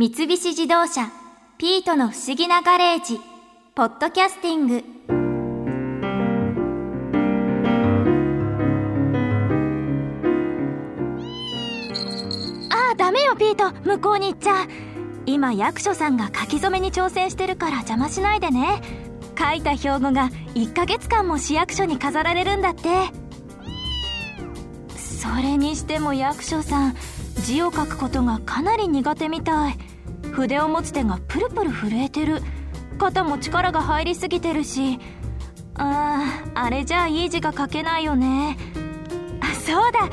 三菱自動車「ピートの不思議なガレージ」「ポッドキャスティング」ああダメよピート。向こうに行っちゃう。今役所さんが書き初めに挑戦してるから邪魔しないでね。書いた標語が1ヶ月間も市役所に飾られるんだって。それにしても役所さん字を書くことがかなり苦手みたい。筆を持つ手がプルプル震えてる。肩も力が入りすぎてるし。あああれじゃあいい字が書けないよね。あそうだ。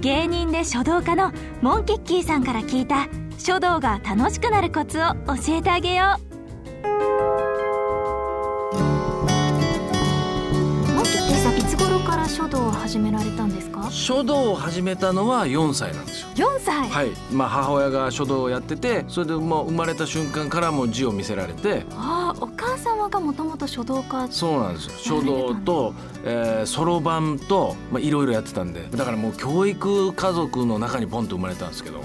芸人で書道家のモンキッキーさんから聞いた。書道が楽しくなるコツを教えてあげよう。書道を始められたんですか？書道を始めたのは4歳なんですよ。4歳、はい。まあ母親が書道をやっててそれでもう生まれた瞬間からもう字を見せられて。ああお母様がもともと書道家そうなんですよ。書道とそろばんとまあいろいろやってたんで。だからもう教育家族の中にポンと生まれたんですけど。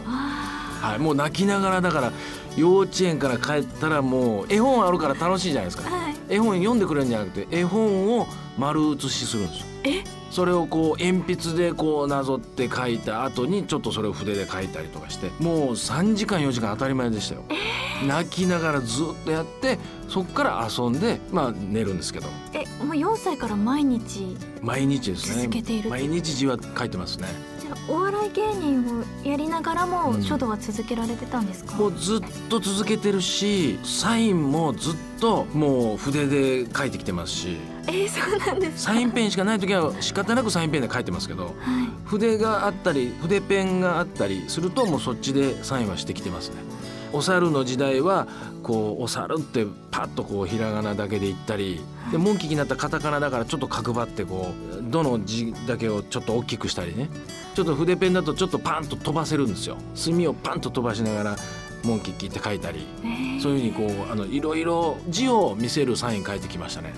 はい、もう泣きながらだから幼稚園から帰ったらもう絵本あるから楽しいじゃないですか、はい。絵本読んでくれるんじゃなくて絵本を丸写しするんですよえ？それをこう鉛筆でこうなぞって書いた後にちょっとそれを筆で書いたりとかしてもう3時間4時間当たり前でしたよ、泣きながらずっとやってそっから遊んでまあ寝るんですけど。えもう4歳から毎日毎日ですね。続けている毎日字は書いてますね。じゃあお笑い芸人をやりながらもうん。書道は続けられてたんですか、もうずっと続けてるしサインもずっともう筆で書いてきてますし。えー、そうなんですか？サインペンしかない時は仕方なくサインペンで書いてますけどはい筆があったり筆ペンがあったりするともうそっちでサインはしてきてますね。お猿の時代はこうお猿ってパッとこうひらがなだけで言ったりでモンキーになったカタカナだからちょっと角張ってこうどの字だけをちょっと大きくしたりねちょっと筆ペンだとちょっとパンと飛ばせるんですよ墨をパンと飛ばしながらモンキッキーって書いたりえ。ーそういうふうにこうあのいろいろ字を見せるサイン書いてきましたね。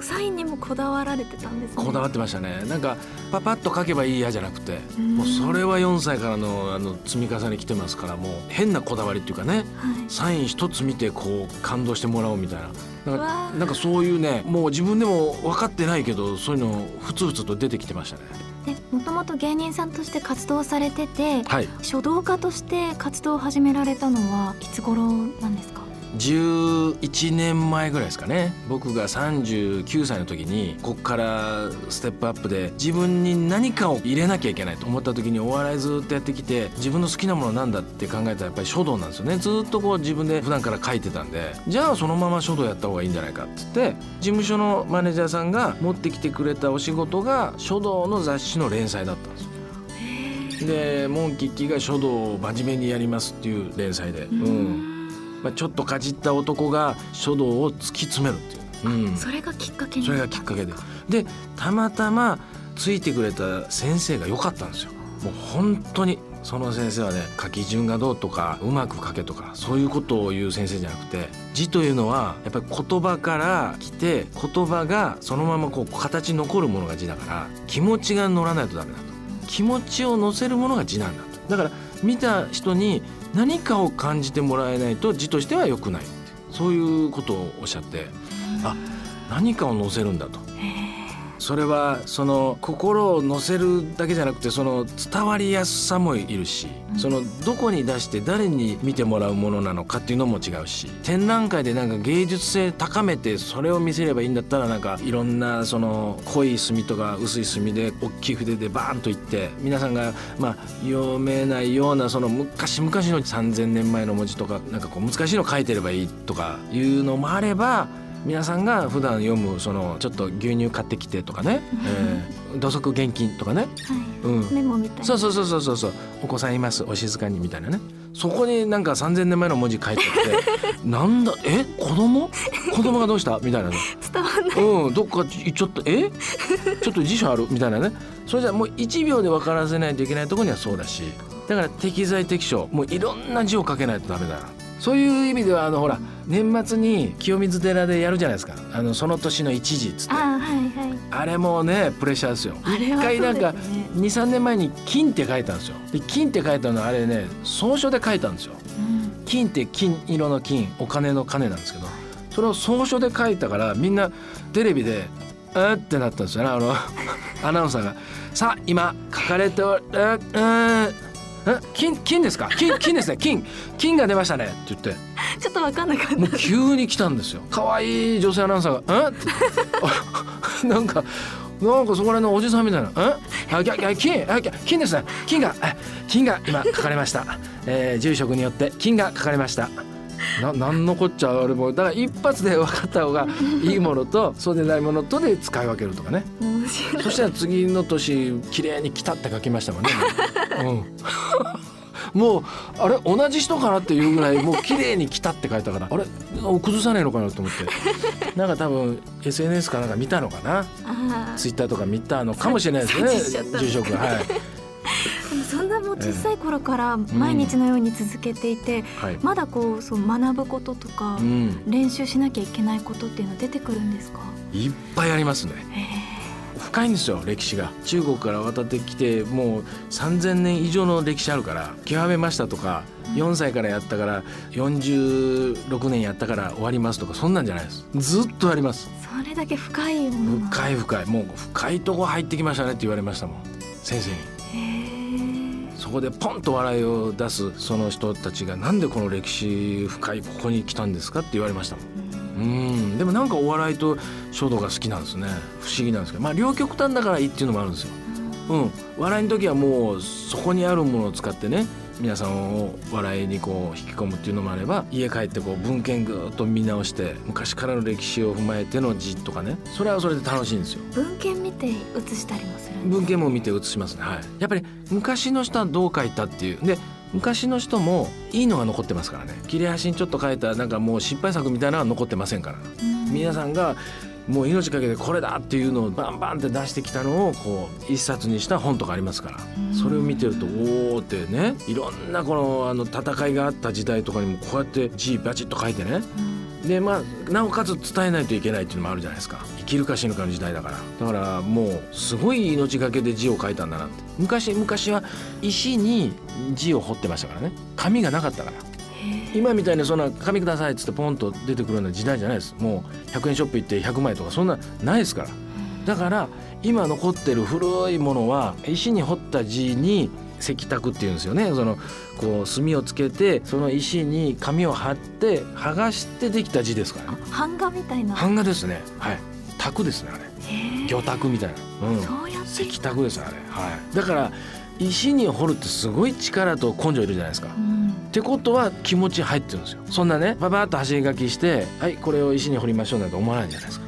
サインにもこだわられてたんですね。こだわってましたね。なんかパパッと書けばいいやじゃなくてうん。もうそれは4歳からのあの積み重ね来てますからもう変なこだわりっていうかねはい。サイン一つ見てこう感動してもらおうみたいな。なんかなんかそういうねもう自分でも分かってないけどそういうのふつふつと出てきてましたね。でもともと芸人さんとして活動されててはい。書道家として活動を始められたのはいつ頃なんですか？11年前ぐらいですかね。僕が39歳の時にこっからステップアップで自分に何かを入れなきゃいけないと。思った時にお笑いずっとやってきて自分の好きなものなんだって考えたらやっぱり書道なんですよね。ずっとこう自分で普段から書いてたんで。じゃあそのまま書道やった方がいいんじゃないかっつって事務所のマネージャーさんが持ってきてくれたお仕事が書道の雑誌の連載だったんですよ。でモンキッキーが書道を真面目にやりますっていう連載で、うんまあ、ちょっとかじった男が書道を突き詰めるっていう、うん、それがきっかけにそれがきっかけででたまたまついてくれた先生が良かったんですよ。もう本当にその先生はね書き順がどうとかうまく書けとかそういうことを言う先生じゃなくて。字というのはやっぱり言葉から来て言葉がそのままこう形に残るものが字だから気持ちが乗らないとダメだと。気持ちを乗せるものが字なんだと。だから見た人に何かを感じてもらえないと字としては良くないそういうことをおっしゃってあ何かを載せるんだと。それはその心を乗せるだけじゃなくてその伝わりやすさもいるし、そのどこに出して誰に見てもらうものなのかっていうのも違うし展覧会でなんか芸術性高めてそれを見せればいいんだったらなんかいろんなその濃い墨とか薄い墨で大きい筆でバーンといって皆さんがまあ読めないようなその昔々の3,000年前の文字とかなんかこう難しいの書いてればいいとかいうのもあれば皆さんが普段読むそのちょっと牛乳買ってきてとかね、えー土足現金とかね、はい。うん、メモみたいな。そうそうそうそうそうそう。お子さんいますお静かにみたいなね。そこになんか3,000年前の文字書いてあって なんだえ子供？子供がどうした？みたいなね。伝わんない。うんどっかちょっとえ？ちょっと辞書ある？みたいなね。それじゃもう1秒で分からせないといけないところにはそうだし。だから適材適所。もういろんな字を書けないとダメだなそういう意味ではあのほら年末に清水寺でやるじゃないですか。あのその年の一時っつって。はいはい。あれもねプレッシャーですよ。あれは一回なんかそうですね。23年前に金って書いたんですよ。で金って書いたのはあれね草書で書いたんですよ。うん。金って金色の金お金の金なんですけど。それを草書で書いたからみんなテレビで「えっ?」ってなったんですよねあの アナウンサーが「さあ今書かれておる。えええ金金ですか？金金ですね。金。金が出ましたね」って言って。ちょっと分かんなかった。もう急に来たんですよ。可愛い女性アナウンサーが「え？っ? 」なんかなんかそこら辺のおじさんみたいな「え？あ金金あ金ですね。金が金が今書かれました、えー、住職によって金が書かれました」な何のこっちゃ俺もだから一発で分かった方がいいものとそうでないものとで使い分けるとかね。そしたら次の年綺麗に「来た」って書きましたもんね。うん、もうあれ同じ人かなっていうぐらいもう綺麗に来たって書いたから。あれ崩さねえのかなと思って。なんか多分 SNS かなんか見たのかな。ツイッターとか見たのかもしれないですね。住職はい。そんなもう小さい頃から毎日のように続けていて、うんはい、まだこうそう学ぶこととか、うん、練習しなきゃいけないことっていうのは出てくるんですか？いっぱいありますね。深いんですよ歴史が。中国から渡ってきてもう3,000年以上の歴史あるから極めましたとか4歳からやったから46年やったから終わりますとかそんなんじゃないです。ずっとあります。それだけ深い深い深い。もう深いとこ入ってきましたねって言われましたもん先生に。そこでポンと笑いを出すその人たちがなんでこの歴史深いここに来たんですかって言われましたもんうん。でもなんかお笑いと書道が好きなんですね。不思議なんですけど。まあ両極端だからいいっていうのもあるんですよ。うん。笑いの時はもうそこにあるものを使ってね皆さんを笑いにこう引き込むっていうのもあれば家帰ってこう文献ぐっと見直して昔からの歴史を踏まえての字とかね。それはそれで楽しいんですよ。文献見て写したりもする文献も見て写しますね。はい。やっぱり昔の人はどう書いたっていう。で昔の人もいいのが残ってますからね。切れ端にちょっと書いたなんかもう失敗作みたいなのは残ってませんから、皆さんがもう命かけてこれだっていうのをバンバンって出してきたのをこう一冊にした本とかありますから。それを見てるとおおってねいろんなこのあの戦いがあった時代とかにもこうやって字バチッと書いてね。でまあなおかつ伝えないといけないっていうのもあるじゃないですか生きるか死ぬかの時代だから。だからもうすごい命がけで字を書いたんだなって。昔昔は石に字を彫ってましたからね。紙がなかったから。今みたいにそんな紙くださいっつってポンと出てくるような時代じゃないです。もう100円ショップ行って100枚とかそんなないですから。だから今残ってる古いものは石に彫った字に石拓っていうんですよね。そのこう墨をつけてその石に紙を貼って剥がしてできた字ですから、ね、版画みたいな。版画ですね。はい拓ですねあれ。魚拓みたいな、うん、石拓ですあれ。はい。だから石に掘るってすごい力と根性いるじゃないですか、うん。ってことは気持ち入ってるんですよ。そんなねババッと走り書きしてはいこれを石に掘りましょうなんて思わないじゃないですか。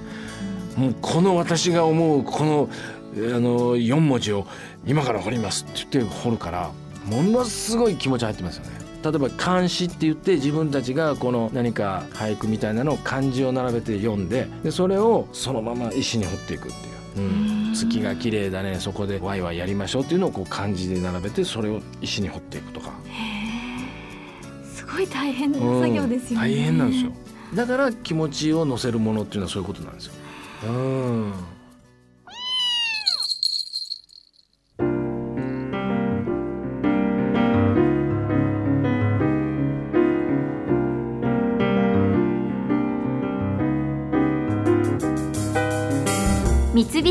もうこの私が思うこのあの4文字を今から掘りますって言って掘るからものすごい気持ち入ってますよね例えば漢詩って言って自分たちがこの何か俳句みたいなのを漢字を並べて読んででそれをそのまま石に掘っていくっていう、うん、月が綺麗だねそこでワイワイやりましょうっていうのをこう漢字で並べてそれを石に掘っていくとか。ごい大変な作業ですよね、大変なんですよ。だから気持ちを乗せるものっていうのはそういうことなんですよ。うん